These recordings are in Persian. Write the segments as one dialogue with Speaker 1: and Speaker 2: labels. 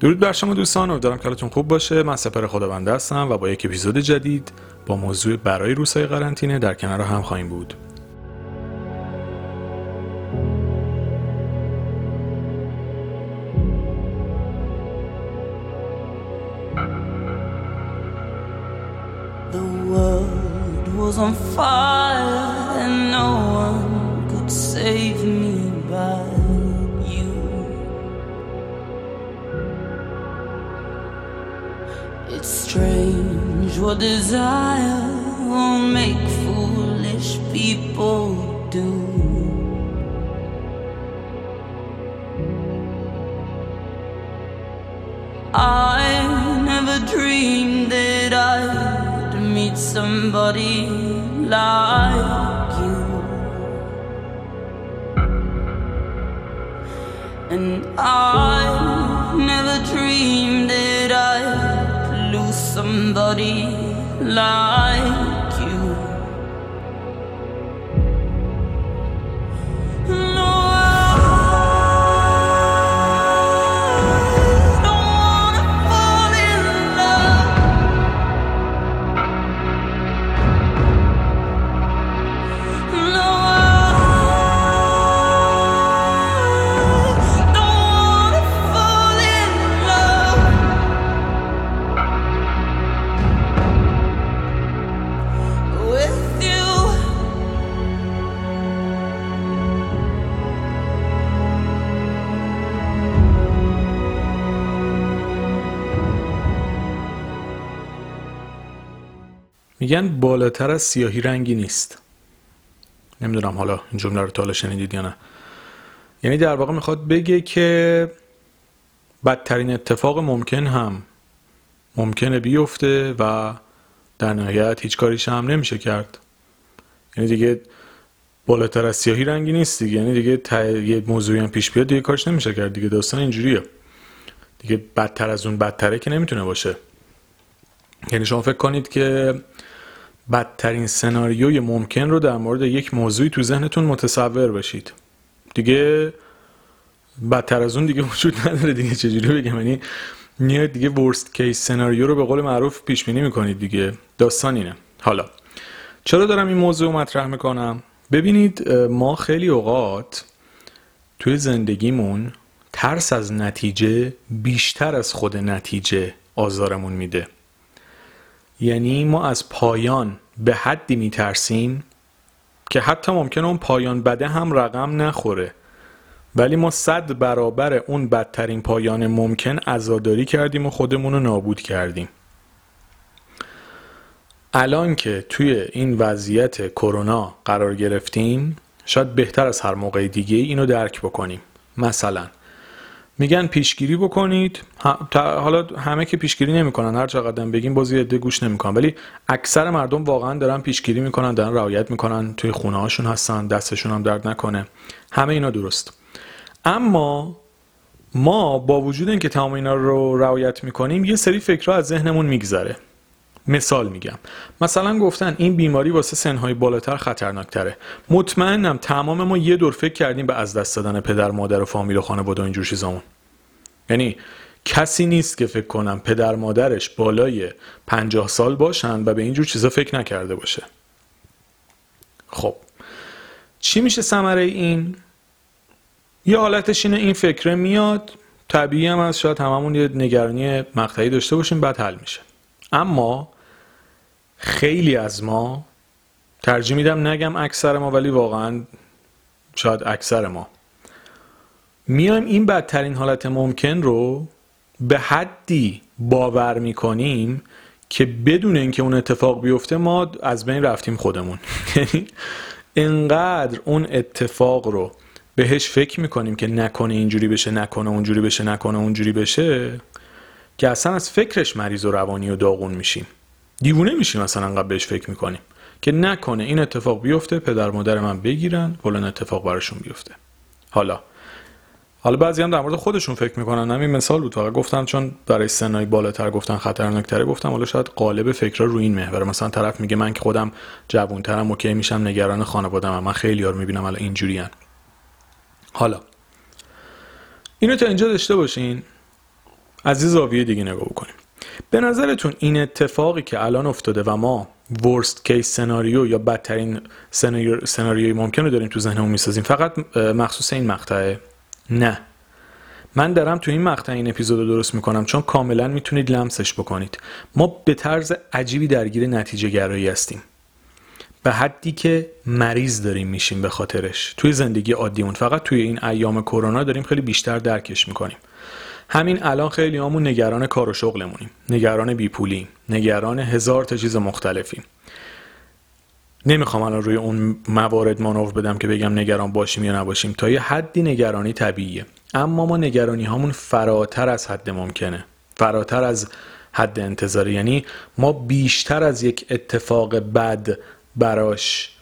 Speaker 1: درود بر شما دوستان امیدوارم کلتون خوب باشه. من سپر خداونده هستم و با یک اپیزود جدید با موضوع برای روسای قرنطینه در کنار هم خواهیم بود.
Speaker 2: love.
Speaker 1: میگن بالاتر از سیاهی رنگی نیست. نمی‌دونم حالا این جمله رو تا حالا شنیدید یا نه. یعنی در واقع می‌خواد بگه که بدترین اتفاق ممکن هم ممکنه بیفته و در نهایت هیچ کاریش هم نمیشه کرد. یعنی دیگه بالاتر از سیاهی رنگی نیست دیگه. یعنی دیگه ته- یه موضوعی هم پیش بیاد دیگه کارش نمیشه کرد دیگه. داستان اینجوریه. دیگه بدتر از اون بدتره که نمی‌تونه باشه. یعنی شما فکر کنید که بدترین سناریوی ممکن رو در مورد یک موضوعی تو ذهنتون متصور باشید. دیگه بدتر از اون دیگه وجود نداره دیگه چجوری بگم؟ یعنی میاد دیگه ورست کیس سناریو رو به قول معروف پیش بینی می‌کنید دیگه. داستان اینه. حالا چرا دارم این موضوع مطرح می‌کنم؟ ببینید ما خیلی اوقات توی زندگیمون ترس از نتیجه بیشتر از خود نتیجه آزارمون میده. یعنی ما از پایان به حدی میترسیم که حتی ممکنه اون پایان بده هم رقم نخوره. ولی ما صد برابر اون بدترین پایان ممکن عزاداری کردیم و خودمون رو نابود کردیم. الان که توی این وضعیت کرونا قرار گرفتیم شاید بهتر از هر موقع دیگه اینو درک بکنیم. مثلا میگن پیشگیری بکنید. حالا همه که پیشگیری نمی‌کنن هر چقدر بگیم باز یه عده گوش نمی‌کنن. ولی اکثر مردم واقعا دارن پیشگیری می‌کنن دارن رعایت می‌کنن توی خونه هاشون هستن دستشون هم درد نکنه. همه اینا درست. اما ما با وجود اینکه تمام اینا رو رعایت می‌کنیم یه سری فکرها از ذهنمون میگذره. مثال میگم. مثلا گفتن این بیماری واسه سنهای بالاتر خطرناکتره. مطمئنم تمام ما یه دور فکر کردیم به از دست دادن پدر مادر و فامیل و خانواده و اینجور چیزامون. یعنی کسی نیست که فکر کنم پدر مادرش بالای پنجاه سال باشن و به اینجور چیزا فکر نکرده باشه. خب. چی میشه ثمره این؟ یه حالتش اینه این فکره میاد. طبیعی هم از شاید هممون یه نگرانی مقطعی داشته باشیم بعد حل میشه. اما خیلی از ما ترجیح میدم نگم اکثر ما ولی واقعا شاید اکثر ما. میایم این بدترین حالت ممکن رو به حدی باور می‌کنیم که بدون اینکه اون اتفاق بیفته ما از بین رفتیم خودمون. یعنی انقدر اون اتفاق رو بهش فکر می‌کنیم که نکنه اینجوری بشه نکنه اونجوری بشه نکنه اونجوری بشه که اصلا از فکرش مریض و روانی و داغون میشیم. دیوونه میشیم اصلا انقدر بهش فکر می‌کنیم که نکنه این اتفاق بیفته پدر مادر من بگیرن فلان اتفاق براشون بیفته. حالا حالا بعضی هم در مورد خودشون فکر می‌کنن. همین مثال بود فقط گفتم چون برای سنای بالاتر گفتن خطرناکتره گفتم حالا شاید قالب فکرها رو این محور. مثلا طرف میگه من که خودم جوونترم اوکی میشم نگران خانواده‌ام من خیلی ها رو می‌بینم الان اینجوریان حالا اینو تا اینجا داشته باشین. از یه زاویه دیگه نگاه بکنیم. به نظرتون این اتفاقی که الان افتاده و ما ورست کیس سناریو یا بدترین سناریو سناریوی ممکن رو داریم تو ذهنمون می‌سازیم فقط مخصوص این مقطعه. نه. من دارم تو این مقطع این اپیزود رو درست می‌کنم چون کاملا می‌تونید لمسش بکنید. ما به طرز عجیبی درگیر نتیجه گرایی هستیم. به حدی که مریض داریم میشیم به خاطرش. توی زندگی عادیمون فقط توی این ایام کرونا داریم خیلی بیشتر درکش می‌کنیم. همین الان خیلی همون نگران کار و شغلمونیم. نگران بیپولیم نگران هزار تا چیز مختلفیم. نمی‌خوام الان روی اون موارد مانور بدم که بگم نگران باشیم یا نباشیم. تا یه حدی نگرانی طبیعیه. اما ما نگرانی هامون فراتر از حد ممکنه. فراتر از حد انتظاری. یعنی ما بیشتر از یک اتفاق بد براش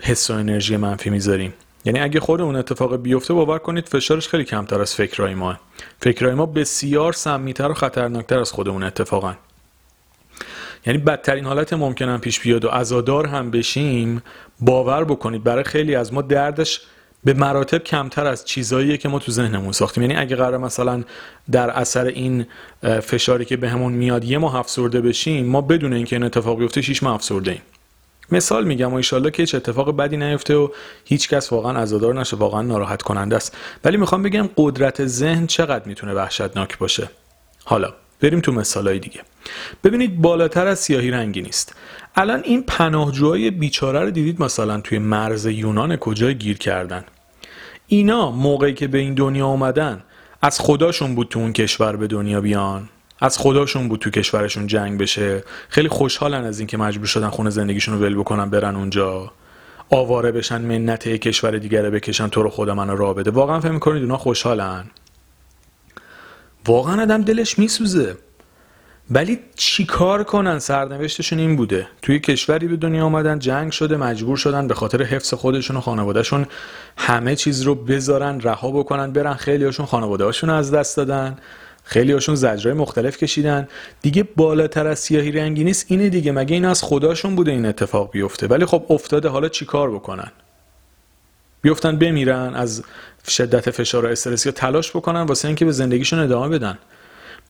Speaker 1: حس و انرژی منفی می‌ذاریم. یعنی اگه خود اون اتفاق بیفته باور کنید فشارش خیلی کمتر از فکرهای ما. فکرهای ما بسیار سمیتر و خطرناکتر از خود اون اتفاقا یعنی بدترین حالت هم پیش بیاد و عزادار هم بشیم باور بکنید برای خیلی از ما دردش به مراتب کمتر از چیزاییه که ما تو ذهنمون ساختیم. یعنی اگه قرار مثلا در اثر این فشاری که بهمون میاد یه ماه افسرده بشیم ما بدون اینکه این اتفاق بیفته شیش ماه افسرده ایم مثال میگم و ایشالله که هیچ اتفاق بدی نیفته و هیچ کس واقعا عزادار نشه واقعا ناراحت کننده است. ولی می‌خوام بگم قدرت ذهن چقدر می‌تونه وحشتناک باشه؟ حالا بریم تو مثالهای دیگه. ببینید بالاتر از سیاهی رنگی نیست. الان این پناهجوهای بیچاره رو دیدید مثلا توی مرز یونان کجای گیر کردن؟ اینا موقعی که به این دنیا اومدن از خداشون بود تو اون کشور به دنیا بیان؟ از خداشون بود تو کشورشون جنگ بشه. خیلی خوشحالن از اینکه مجبور شدن خونه زندگیشون رو ول بکنن برن اونجا. آواره بشن منت کشور دیگه رو بکشن تو رو خدا منو راه بده. واقعا فکر می‌کنید اونا خوشحالن؟ واقعا آدم دلش میسوزه. ولی چیکار کنن؟ سرنوشتشون این بوده. توی کشوری به دنیا آمدن جنگ شده مجبور شدن به خاطر حفظ خودشون و خانوادهشون همه چیز رو بذارن رها بکنن برن خیلی هاشون خانواده هاشون از دست دادن. خیلی هاشون زجرهای مختلف کشیدن. دیگه بالاتر از سیاهی رنگی نیست. اینه دیگه. مگه این از خداشون بوده این اتفاق بیفته؟ ولی خب افتاده. حالا چیکار بکنن؟ بیفتن بمیرن از شدت فشار و استرس یا تلاش بکنن واسه اینکه به زندگیشون ادامه بدن.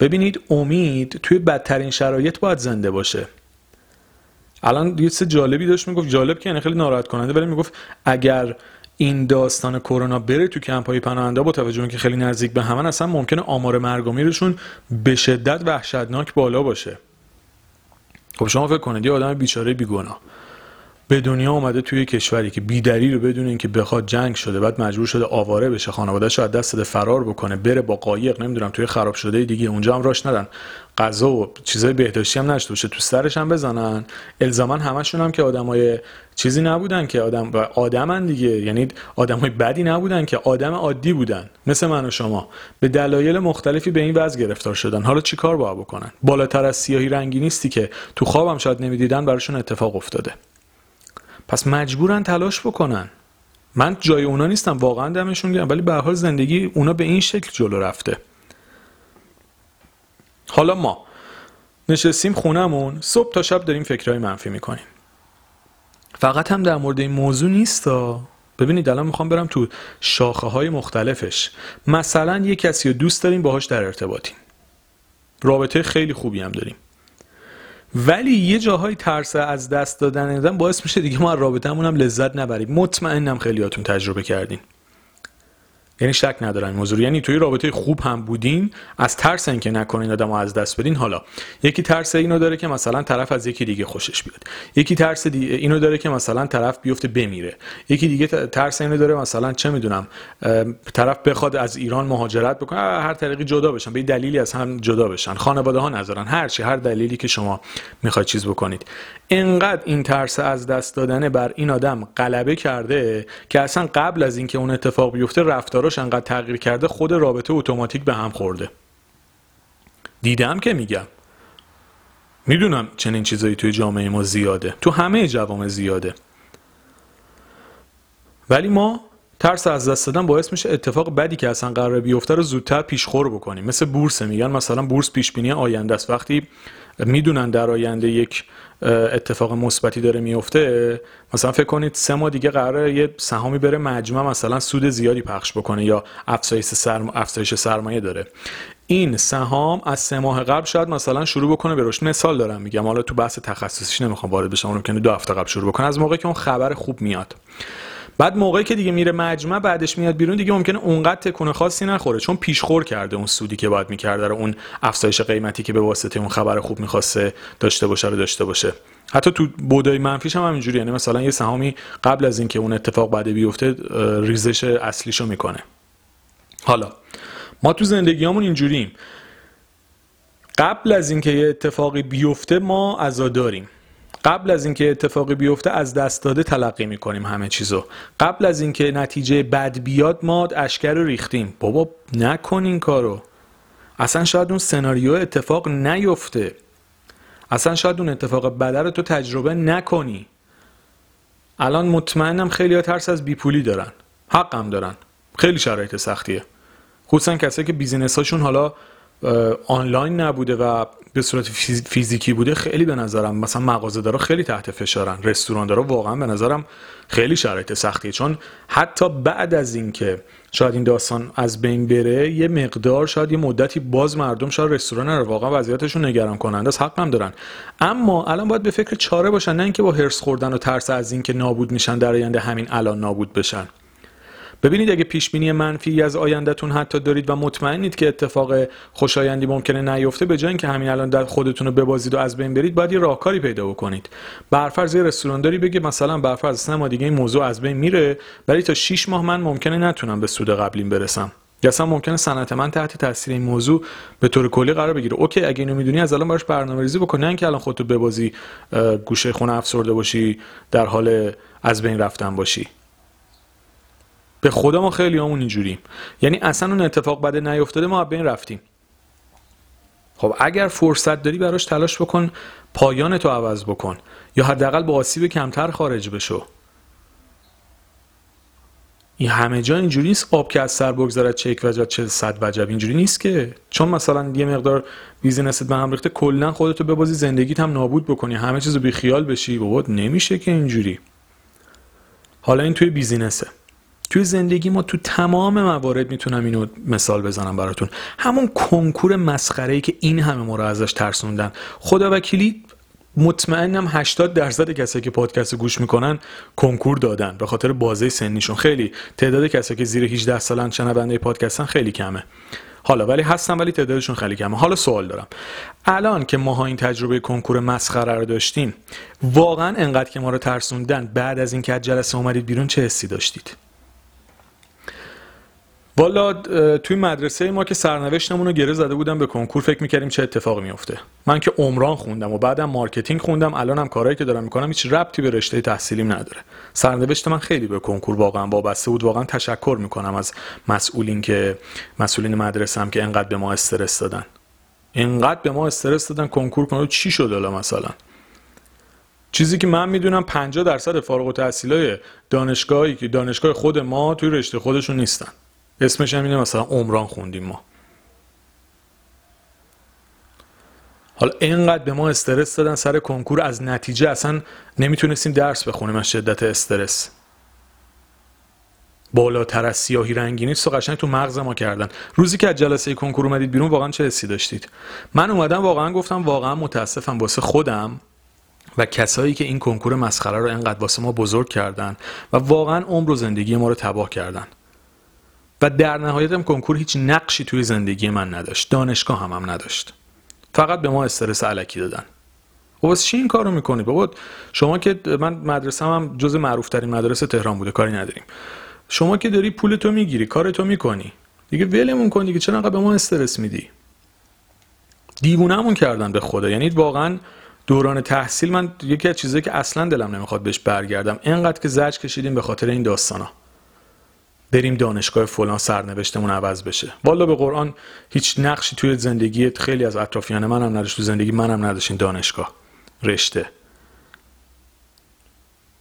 Speaker 1: ببینید امید توی بدترین شرایط باید زنده باشه. الان یه چیز جالبی داشت می‌گفت. جالب که یعنی خیلی ناراحت کننده ولی می‌گفت اگر این داستان کرونا بره تو کمپ های پناهنده با توجه اینکه خیلی نزدیک به همن اصلا ممکنه آمار مرگ و میرشون به شدت وحشتناک بالا باشه. خب شما فکر کنید یه آدم بیچاره بیگناه به دنیا اومده توی کشوری که بیدری رو بدون اینکه بخواد جنگ شده بعد مجبور شده آواره بشه خانواده‌اش رو از دست فرار بکنه بره با قایق نمی‌دونم توی خراب شده دیگه اونجا هم راش ندن غذا و چیزای بهداشتی هم نشته باشه تو سرش هم بزنن. الزاما همشون هم که آدمای چیزی نبودن که آدم و آدمن دیگه. یعنی آدمای بدی نبودن که آدم عادی بودن. مثل من و شما. به دلایل مختلفی به این وضع گرفتار شدن. حالا چیکار باید بکنن؟ بالاتر از سیاهی رنگی نیستی که تو خوابم شاید نمی‌دیدن براشون اتفاق افتاده. پس مجبورن تلاش بکنن. من جای اونا نیستم. واقعا دمشون گرم. ولی به حال زندگی اونا به این شکل جلو رفته. حالا ما. نشستیم خونمون صبح تا شب داریم فکرهای منفی می‌کنیم. فقط هم در مورد این موضوع نیستا ببینید الان می‌خوام برم تو شاخه های مختلفش. مثلا یه کسی رو دوست داریم باهاش در ارتباطیم. رابطه خیلی خوبی هم داریم. ولی یه جاهای ترس از دست دادن آدم باعث میشه دیگه ما از رابطه‌مون هم لذت نبریم. مطمئنم خیلیاتون تجربه کردین. یعنی شک ندارن موضوع. یعنی توی رابطه خوب هم بودین از ترس اینکه نکنین آدم از دست بدین حالا. یکی ترس اینو داره که مثلا طرف از یکی دیگه خوشش بیاد. یکی ترس دی... اینو داره که مثلا طرف بیفته بمیره. یکی دیگه ترس اینو داره مثلا چه می‌دونم طرف بخواد از ایران مهاجرت بکنه هر طریقی جدا بشن به دلیلی از هم جدا بشن. خانواده ها نذارن هر چی هر دلیلی که شما می‌خواید چیز بکنید. انقدر این ترس از دست دادن بر این آدم غلبه کرده که اصلا قبل از اینکه اون اتفاق بیفته رفتاراش انقدر تغییر کرده خود رابطه اتوماتیک به هم خورده. دیدم که میگم. می‌دونم چنین چیزایی توی جامعه ما زیاده. تو همه جوامع زیاده. ولی ما ترس از دست دادن باعث میشه اتفاق بدی که اصلا قرار بیفته رو زودتر پیشخور بکنیم مثل بورس میگن مثلا بورس پیش بینی آینده است. وقتی می‌دونن در آینده یک اتفاق مثبتی داره میفته مثلا فکر کنید سه ماه دیگه قراره یه سهامی بره مجمع مثلا سود زیادی پخش بکنه یا افزایش سرم... افزایش سرمایه داره. این سهام از سه ماه قبل شاید مثلا شروع بکنه به رشد. مثال دارم میگم حالا تو بحث تخصصیش نمی‌خوام وارد بشم اون دو هفته قبل شروع بکنه. از موقعی که اون خبر خوب میاد. بعد موقعی که دیگه میره مجمع بعدش میاد بیرون دیگه ممکنه اونقدر تکون خاصی نخوره. چون پیشخور کرده اون سودی که باید می‌کرده رو اون افزایش قیمتی که به واسطه اون خبر خوب می‌خواسته داشته باشه رو داشته باشه. حتی تو بودای منفیش هم همینجوری یعنی مثلا یه سهامی قبل از اینکه اون اتفاق بعد بیفته ریزش اصلیشو می‌کنه. حالا ما تو زندگیامون اینجوریم. قبل از اینکه یه اتفاقی بیفته ما عزاداریم قبل از اینکه اتفاقی بیفته از دست داده تلقی می‌کنیم همه چیزو. قبل از اینکه نتیجه بد بیاد ما اشکر رو ریختیم. بابا نکن این کارو. اصلا شاید اون سناریو اتفاق نیفته. اصلا شاید اون اتفاق بده رو تو تجربه نکنی. الان مطمئنم خیلی ها ترس از بیپولی دارن. حقم دارن. خیلی شرایط سختیه. خصوصا کسایی که بیزینس هاشون حالا آنلاین نبوده و به صورت فیز- فیزیکی بوده خیلی به نظرم مثلا مغازه خیلی تحت فشارن رستوران واقعا به نظرم خیلی شرایط سختیه چون حتی بعد از اینکه شاید این داستان از بین بره یه مقدار شاید یه مدتی باز مردم شاید رستوران رو واقعا وضعیتشون نگران کننده است حق هم دارن. اما الان باید به فکر چاره باشن نه اینکه با هرس خوردن و ترس از اینکه نابود میشن در آینده همین الان نابود بشن. ببینید اگه پیش بینی منفی از آیندهتون حتی دارید و مطمئنید که اتفاق خوشایندی ممکنه نیفته به جای اینکه همین الان در خودتون رو ببازید و از بین برید باید یه راهکاری پیدا بکنید. برفرض یه رستوران داری بگه مثلا برفرض سه دیگه این موضوع از بین میره ولی تا 6 ماه من ممکنه نتونم به سود قبلیم برسم. یا اصلا ممکنه صنعت من تحت تاثیر این موضوع به طور کلی قرار بگیره. اوکی اگه اینو می‌دونی از الان براش برنامه‌ریزی بکن. نه اینکه الان خودتو ببازی گوشه خونه افسرده باشی در حال از بین رفتن باشی. به خدا ما خیلی همون اینجوریم. یعنی اصلا اون اتفاق بده نیفتاده ما بین رفتیم. خب اگر فرصت داری براش تلاش بکن پایان تو عوض بکن. یا حداقل با آسیب کمتر خارج بشو. این همه جا اینجوری نیست آب که از سر بگذارد چه یک وجب چه صد وجب. اینجوری نیست که. چون مثلا یه مقدار بیزینست به هم ریخته کلا خودتو ببازی زندگیت هم نابود بکنی. همه چیزو بی خیال بشی. بابا نمیشه که اینجوری. حالا این توی بیزینسه. توی زندگی ما تو تمام موارد می‌تونم اینو مثال بزنم براتون. همون کنکور مسخره ای که این همه ما رو ازش ترسوندن. خدا وکیلی مطمئنم 80 درصد کسایی که پادکست گوش می‌کنن کنکور دادن به خاطر بازه سنیشون. خیلی تعداد کسایی که زیر 18 سالن شنونده پادکستن خیلی کمه. حالا ولی هستن ولی تعدادشون خیلی کمه. حالا سوال دارم. الان که ماها این تجربه کنکور مسخره رو داشتیم واقعا انقدر که ما رو ترسوندن بعد از اینکه از جلسه اومدید بیرون چه حسی داشتید؟ والا توی مدرسه ما که سرنوشتمون رو گره زده بودم به کنکور فکر می‌کردیم چه اتفاقی میفته من که عمران خوندم و بعدم marketing خوندم الانم کارهایی که دارم می‌کنم هیچ ربطی به رشته تحصیلیم نداره. سرنوشت من خیلی به کنکور واقعا وابسته بود واقعا تشکر می‌کنم از مسئولین که مسئولین مدرسم که انقدر به ما استرس دادن. انقدر به ما استرس دادن کنکور کنه. چی شد حالا مثلا؟ چیزی که من می‌دونم 50 درصد فارغ التحصیلای دانشگاهی که دانشگاه خود ما توی رشته خودشون نیستن. اسمش هم اینه مثلا عمران خوندیم ما. حالا اینقدر به ما استرس دادن سر کنکور از نتیجه اصلا نمی‌تونستیم درس بخونیم از شدت استرس. بالاتر از سیاهی رنگی نیست و قشنگ تو مغز ما کردن. روزی که از جلسه کنکور اومدید بیرون واقعا چه حسی داشتید؟ من اومدم واقعا گفتم واقعا متاسفم واسه خودم و کسایی که این کنکور مسخره رو انقدر واسه ما بزرگ کردن و واقعا عمر و زندگی ما رو تباه کردن. و در نهایت هم کنکور هیچ نقشی توی زندگی من نداشت. دانشگاه هم, هم نداشت. فقط به ما استرس علکی دادن. و واسه چی این کارو می‌کنی بابا؟ شما که من مدرسه هم جز معروف ترین مدرسه تهران بوده کاری نداریم. شما که داری پول تو می‌گیری کار تو می‌کنی. دیگه ولمون کن دیگه چرا به ما استرس میدی؟ دیوونهمون کردن به خدا. یعنی واقعا دوران تحصیل من یکی از چیزایی که اصلا دلم نمی‌خواد بهش برگردم انقدر که زجر کشیدیم به خاطر این داستانا. بریم دانشگاه فلان سرنوشتمون عوض بشه. والا به قرآن هیچ نقشی توی زندگی خیلی از اطرافیان منم نداشت تو زندگی منم نداشت این دانشگاه. رشته.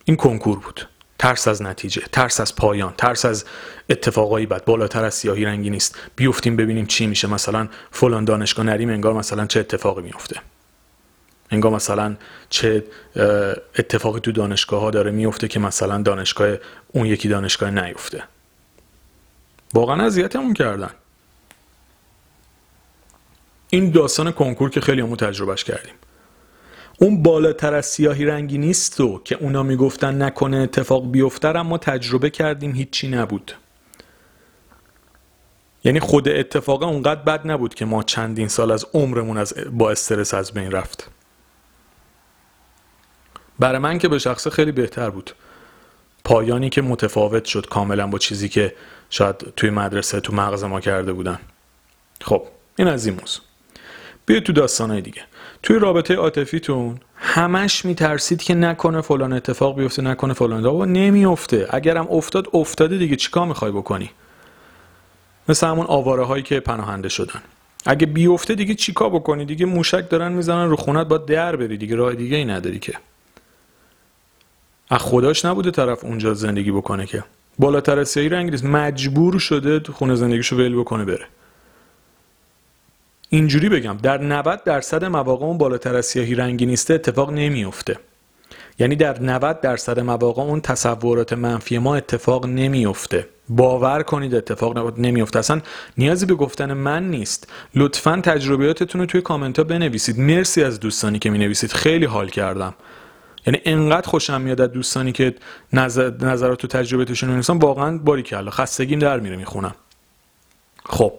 Speaker 1: این کنکور بود. ترس از نتیجه ترس از پایان ترس از اتفاقایی بد. بالاتر از سیاهی رنگی نیست. بیفتیم ببینیم چی میشه. مثلا فلان دانشگاه نریم انگار مثلا چه اتفاقی میفته. انگار مثلا چه اتفاقی تو دانشگاه ها داره میفته که مثلا دانشگاه اون یکی دانشگاه نیفته. واقعا اذیتمون کردن. این داستان کنکور که خیلی همون تجربهش کردیم. اون بالاتر از سیاهی رنگی نیست و که اونا می‌گفتن نکنه اتفاق بیفته رو اما تجربه کردیم هیچی نبود. یعنی خود اتفاق اونقدر بد نبود که ما چندین سال از عمرمون از با استرس از بین رفت. برای من که به شخصه خیلی بهتر بود. پایانی که متفاوت شد کاملا با چیزی که شاید توی مدرسه تو مغز ما کرده بودن. خب این از این موضوع. بیا تو داستانهای دیگه. توی رابطه عاطفیتون همش میترسید که نکنه فلان اتفاق بیفته نکنه فلان اتفاق. نمیفته اگرم افتاد افتاده دیگه. چیکار می‌خوای بکنی؟ مثل همون آواره هایی که پناهنده شدن. اگه بیفته دیگه چیکار بکنی؟ دیگه موشک دارن می‌زنن رو خونت با در بری دیگه. راه دیگه ای نداری که. از خداش نبوده طرف اونجا زندگی بکنه که. بالاتر از سیاهی رنگ نیست مجبور شده تو خونه زندگیشو ول بکنه بره. اینجوری بگم در 90 درصد مواقع اون بالاتر از سیاهی رنگی نیسته اتفاق نمیفته یعنی در 90 درصد مواقع اون تصورات منفی ما اتفاق نمیفته باور کنید اتفاق نمیفته اصلا نیازی به گفتن من نیست. لطفا تجربیاتتون رو توی کامنت بنویسید. مرسی از دوستانی که می نویسید خیلی حال کردم. یعنی انقدر خوشم میاد از دوستانی که نظر، نظرات و تجربیاتشون رو واقعا باری کلا خستگیم در میره می‌خونم. خب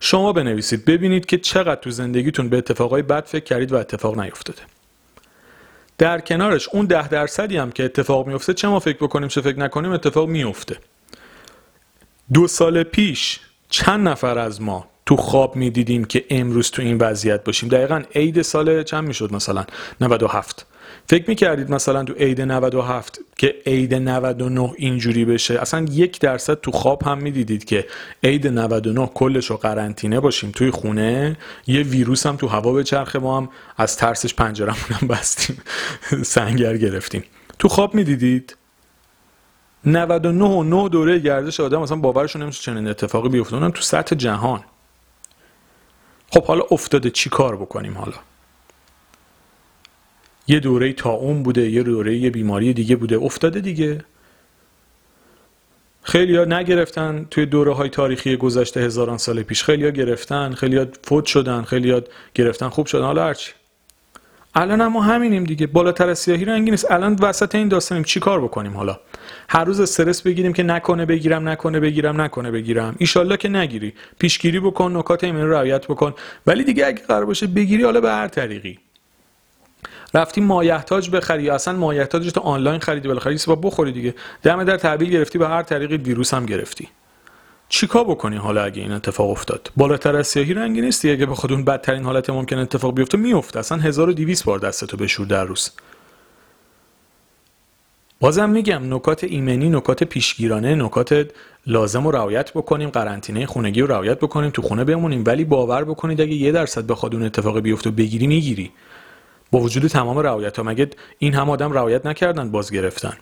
Speaker 1: شما بنویسید ببینید که چقدر تو زندگیتون به اتفاقای بد فکر کردید و اتفاق نیفتاده. در کنارش اون ده درصدی هم که اتفاق میفته چه ما فکر بکنیم چه فکر نکنیم اتفاق میفته. دو سال پیش چند نفر از ما تو خواب می‌دیدیم که امروز تو این وضعیت باشیم. دقیقا عید سال چند می‌شد مثلا؟ 97 فکر می‌کردید مثلا تو عید 97 که عید 99 اینجوری بشه؟ اصلا یک درصد تو خواب هم می‌دیدید که عید 99 کلش رو قرنطینه باشیم. توی خونه یه ویروس هم تو هوا به چرخه ما هم از ترسش پنجرمون هم بستیم. سنگر گرفتیم. تو خواب می‌دیدید؟ 99 و 9 دوره گردش آدم مثلا باورشون نمیشه چنین اتفاقی بیفته. اونم تو سطح جهان. خب حالا افتاده چی کار بکنیم حالا؟ یه دوره تا اون بوده یه دوره یه بیماری دیگه بوده. افتاده دیگه. خیلی ها نگرفتن توی دوره های تاریخی گذشته هزاران سال پیش. خیلی ها گرفتن خیلی فوت شدن خیلی ها گرفتن خوب شدن. حالا هرچی. الان هم ما همینیم دیگه. بالاتر از سیاهی رنگی نیست. الان وسط این داستانیم. چی کار بکنیم حالا؟ هر روز استرس بگیریم که نکنه بگیرم نکنه بگیرم نکنه بگیرم. ایشالله که نگیری. پیشگیری بکن نکات ایمنی رعایت بکن. ولی دیگه اگه قرار باشه بگیری حالا به هر طریقی. رفتی مایحتاج بخری. یا اصلا مایحتاج تو آنلاین خریدی. بالاخره با بخوری دیگه. دم در تحویل گرفتی به هر طریقی ویروس هم گرفتی. چیکار بکنی حالا اگه این اتفاق افتاد؟ بالاتر از سیاهی رنگی نیستی. اگه بخواد اون بدترین حالت ممکن اتفاق بیفته میفته اصلا 1200 بار دستتو بشور در روز. بازم میگم نکات ایمنی نکات پیشگیرانه نکات لازم رو رعایت بکنیم. قرنطینه خونگی رو رعایت بکنیم تو خونه بمونیم. ولی باور بکنید اگه یه درصد بخواد اون اتفاق بیفته بگیری می‌گیری. با وجود تمام رعایت ها مگه این هم آدم رعایت نکردن باز گرفتن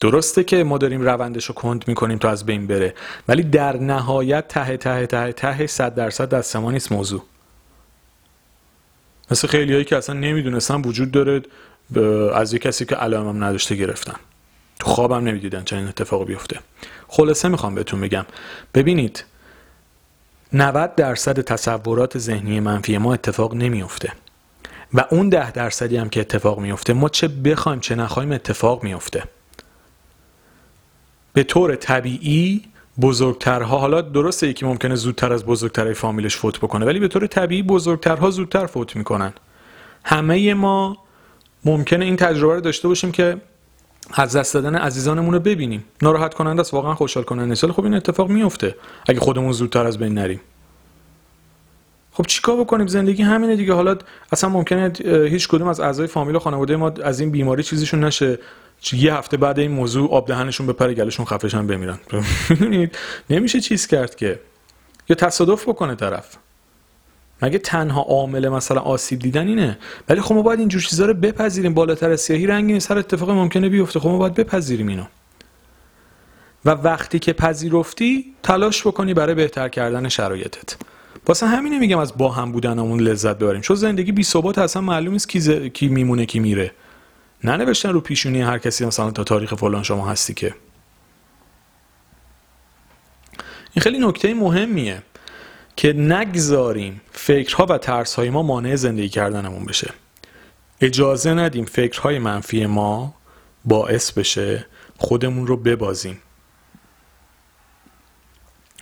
Speaker 1: درسته که ما داریم روندش رو کند می‌کنیم تا از بین بره ولی در نهایت ته ته ته ته صد درصد دست ما نیست موضوع. مثل خیلی هایی که اصلا نمی‌دونستن وجود داره از یه کسی که علائم هم نداشته گرفتن. تو خوابم نمی‌دیدن چنین اتفاقی بیفته. خلاصه می‌خوام بهتون بگم. ببینید 90 درصد تصورات ذهنی منفی ما اتفاق نمیفته و اون ده درصدی هم که اتفاق میفته ما چه بخوایم چه نخوایم اتفاق میفته به طور طبیعی بزرگترها حالا درسته یکی ممکنه زودتر از بزرگترهای فامیلش فوت بکنه ولی به طور طبیعی بزرگترها زودتر فوت می‌کنن. همه ما ممکنه این تجربه رو داشته باشیم که از دست دادن عزیزانمون رو ببینیم. ناراحت کننده است واقعا خوشحال کننده است خب این اتفاق میفته اگه خودمون زودتر از بین نریم. خب چیکار بکنیم؟ زندگی همینه دیگه. حالا اصلا ممکنه هیچ کدوم از اعضای فامیل و خانواده ما از این بیماری چیزیشون نشه. یه هفته بعد این موضوع آب دهنشون بپره گلشون خفشن بمیرن. می‌دونید؟ نمیشه چیز کرد که یا تصادف بکنه طرف. مگه تنها عامل مثلا آسیب دیدن اینه؟ ولی خب ما باید اینجور چیزا رو بپذیریم. بالاتر از سیاهی رنگی نیست هر اتفاق ممکنه بیفته. خب ما باید بپذیریم اینو. و وقتی که پذیرفتی تلاش بکنی برای بهتر کردن شرایطت. واسه همینه میگم از با هم بودنمون لذت ببریم. چون زندگی بی ثبات اصلا معلوم نیست کی, ز... کی میمونه کی میره. ننوشتن رو پیشونی هر کسی مثلا تا تاریخ فلان شما هستی که. این خیلی نکته مهمیه که نگذاریم فکرها و ترسهای ما مانع زندگی کردنمون بشه. اجازه ندیم فکرهای منفی ما باعث بشه خودمون رو ببازیم.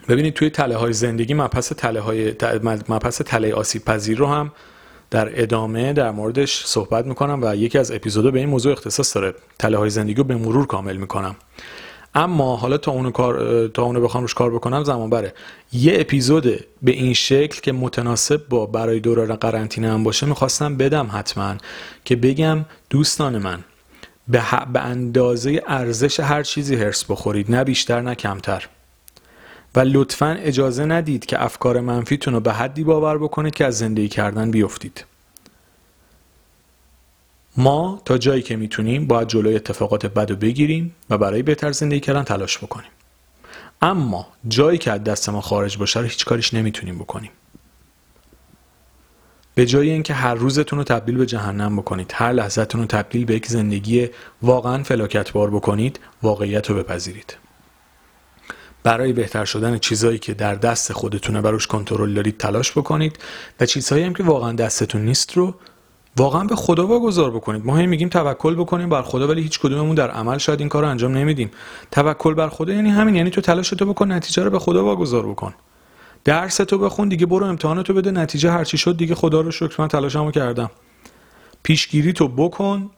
Speaker 1: ببینید توی تله های زندگی مبحث تله های مبحث تله آسیب پذیر رو هم در ادامه در موردش صحبت می‌کنم و یکی از اپیزودها به این موضوع اختصاص داره. تله های زندگی رو به مرور کامل می‌کنم. اما حالا تا اونو کار تا اونو بخوام روش کار بکنم زمان بره. یه اپیزود به این شکل که متناسب با برای دوران قرنطینه هم باشه می‌خواستم بدم حتما که بگم دوستان من به, به اندازه ارزش هر چیزی هرس بخورید نه بیشتر نه کمتر. و لطفا اجازه ندید که افکار منفیتون رو به حدی باور بکنید که از زندگی کردن بیفتید. ما تا جایی که می‌تونیم باید جلوی اتفاقات بد رو بگیریم و برای بهتر زندگی کردن تلاش بکنیم. اما جایی که از دست ما خارج باشه رو هیچ کاریش نمی‌تونیم بکنیم. به جای اینکه هر روزتون رو تبدیل به جهنم بکنید هر لحظتون رو تبدیل به یک زندگی واقعا فلاکتبار بکنید واقعیت رو بپذیرید. برای بهتر شدن چیزهایی که در دست خودتونه و روش کنترل دارید تلاش بکنید و چیزهایی هم که واقعا دستتون نیست رو واقعا به خدا واگذار بکنید. ما هی میگیم توکل بکنیم بر خدا ولی هیچ کدوممون در عمل شاید این کار رو انجام نمیدیم. توکل بر خدا یعنی همین یعنی تو تلاش تو بکن نتیجه رو به خدا واگذار بکن. درس تو بخون دیگه برو امتحاناتو بده نتیجه هرچی شد دیگه خدا رو شکر من تلاشمو کردم. پیشگیری تو بکن.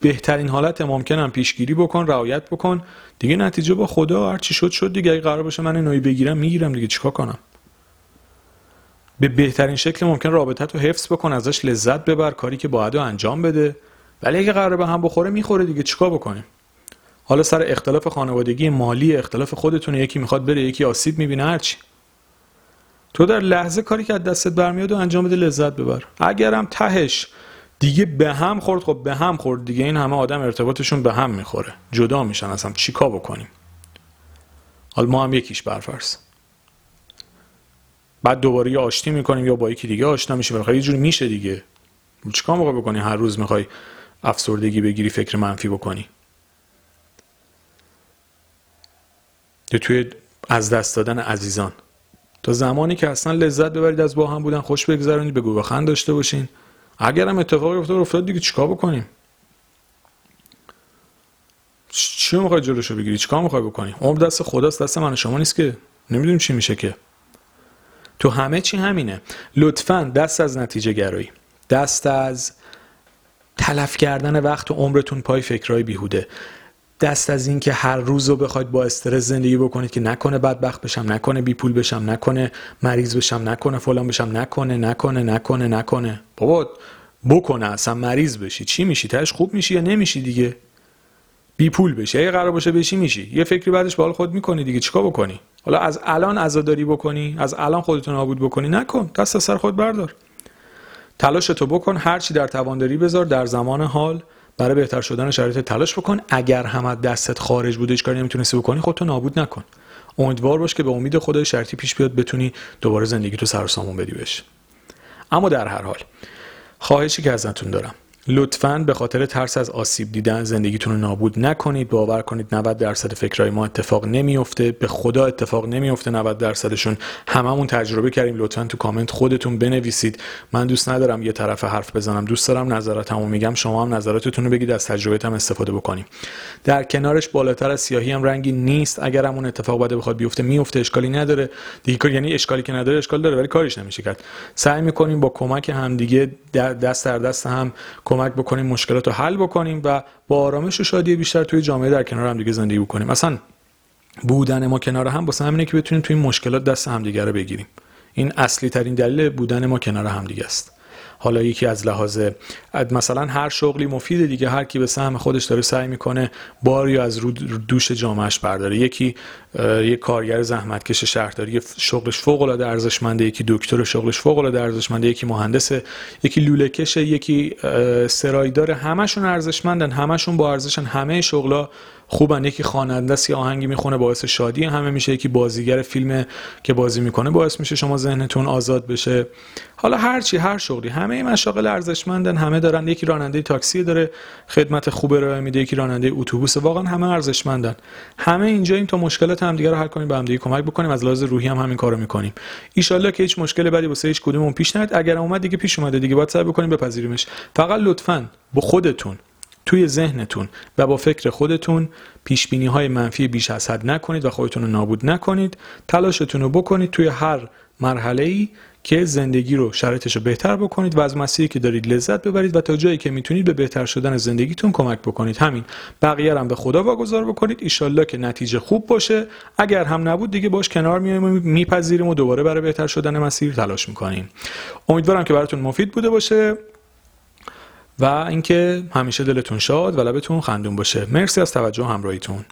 Speaker 1: بهترین حالت ممکنم پیشگیری بکن رعایت بکن. دیگه نتیجه با خدا هر چی شد شد دیگه. قرار باشه من اینو بگیرم می‌گیرم دیگه. چیکار کنم؟ به بهترین شکل ممکن رابطه تو حفظ بکن ازش لذت ببر کاری که باید انجام بده. ولی اگه قرار به هم بخوره می‌خوره دیگه. چیکار بکنیم؟ حالا سر اختلاف خانوادگی مالی اختلاف خودتونه. یکی می‌خواد بره یکی آسیب می‌بینه هرچی تو در لحظه کاری که از دستت برمیاد و انجام بده لذت ببر. اگرم تهش دیگه به هم خورد خب به هم خورد دیگه. این همه آدم ارتباطشون به هم می‌خوره. جدا میشن اصلا. چیکار بکنیم؟ حالا ما هم یکیش برفرض. بعد دوباره آشتی می‌کنیم یا با یکی دیگه آشنا میشیم. بالاخره یه جوری میشه دیگه. چیکار موقع بکنی؟ هر روز می‌خوای افسردگی بگیری فکر منفی بکنی. یا توی از دست دادن عزیزان. تا زمانی که اصلا لذت ببرید از با هم بودن خوش بگذرونید بگو بخند داشته باشین. اگر هم اتفاقی افتاد افتاد دیگه چیکار بکنیم؟ چی می‌خوای جلوشو بگیری؟ چیکار می‌خوای بکنی؟ عمر دست خداست دست من و شما نیست که. نمی‌دونیم چی میشه که. تو همه چی همینه. لطفا دست از نتیجه گرایی. دست از تلف کردن وقت و عمرتون پای فکرهای بیهوده. دست از این که هر روز رو بخواید با استرس زندگی بکنید که نکنه بدبخت بشم نکنه بی پول بشم نکنه مریض بشم نکنه فلان بشم نکنه نکنه نکنه نکنه. بابا بکنه اصلا مریض بشی. چی میشی؟ تاش خوب میشی یا نمیشی دیگه؟ بی پول بشی. اگه قرار باشه بشی میشی. یه فکری بعدش به حال خود می‌کنی دیگه. چیکار بکنی؟ حالا از الان عزاداری بکنی از الان خودتون نابود بکنی نکن. دست از سر خود بردار. تلاش تو بکن. هر چی در توان داری بذار در زمان حال. برای بهتر شدن شرایط تلاش بکن. اگر هم از دستت خارج بوده هیچ کاری نمی‌تونستی بکنی خودتو نابود نکن. امیدوار باش که به امید خدای شرطی پیش بیاد بتونی دوباره زندگی تو سر و سامون بدی بهش. اما در هر حال خواهشی که ازتون دارم لطفا به خاطر ترس از آسیب دیدن زندگیتون رو نابود نکنید. باور کنید 90 درصد فکرهای ما اتفاق نمیفته به خدا اتفاق نمیفته 90 درصدشون. هممون تجربه کردیم. لطفا تو کامنت خودتون بنویسید. من دوست ندارم یه طرف حرف بزنم. دوست دارم نظراتمو میگم. شما هم نظراتتون رو بگید. از تجربه‌تم استفاده بکنیم. در کنارش بالاتر از سیاهی هم رنگی نیست. اگر همون اتفاق بعد بخواد بیفته میفته. اشکالی نداره. دیگه یعنی اشکالی که نداره اشکال داره. ولی کارش نمیشه کرد. سعی می‌کنیم با کمک همدیگه دست در دست هم بکنیم مشکلات رو حل بکنیم و با آرامش و شادی بیشتر توی جامعه در کنار هم دیگه زندگی بکنیم. اصلا بودن ما کنار هم واسه همینه که بتونیم توی مشکلات دست همدیگه رو بگیریم. این اصلی ترین دلیل بودن ما کنار همدیگه است. حالا یکی از لحاظ مثلا هر شغلی مفیده دیگه هر کی به سهم خودش داره سعی می‌کنه باری از رو دوش جامعهش برداره. یکی یک کارگر زحمتکش شهرداری شغلش فوق العاده ارزشمنده یکی دکتر شغلش فوق العاده ارزشمنده یکی مهندس یکی لوله یکی سرایدار. همشون ارزشمندن همشون با ارزشن همه شغلا خوبن. یکی خواننده است آهنگی می‌خونه باعث شادی همه میشه. یکی بازیگر فیلم که بازی می‌کنه باعث میشه شما ذهنتون آزاد بشه. حالا هر چی هر شغلی. همه این مشاغل ارزشمندن. همه دارن. یکی راننده تاکسی داره خدمت خوب ارائه میده. یکی راننده اتوبوس واقعا همه ارزشمندن. همه اینجا این تا مشکلات همدیگه رو حل کنیم به همدیگه کمک بکنیم. از لحاظ روحی هم همین کارو می‌کنیم. ایشالله که هیچ مشکل بدی واسه هیچ کدوممون پیش نیاد. اگر اومد دیگه پیش اومده دیگه. باید سعی بکنیم بپذیریمش. فقط لطفاً با خودتون توی ذهنتون و با فکر خودتون پیش بینی های منفی بیش از حد نکنید و خودتون رو نابود نکنید. تلاشتون رو بکنید توی هر مرحله ای که زندگی رو شرایطش رو بهتر بکنید و از مسیری که دارید لذت ببرید و تا جایی که می‌تونید به بهتر شدن زندگیتون کمک بکنید. همین. بقیه هم به خدا واگذار بکنید. ایشالله که نتیجه خوب باشه. اگر هم نبود دیگه باش کنار میایم و میپذیریم و دوباره برای بهتر شدن مسیر تلاش می‌کنیم. امیدوارم که براتون مفید بوده باشه. و اینکه همیشه دلتون شاد و لبتون خندون باشه. مرسی از توجه همراهیتون.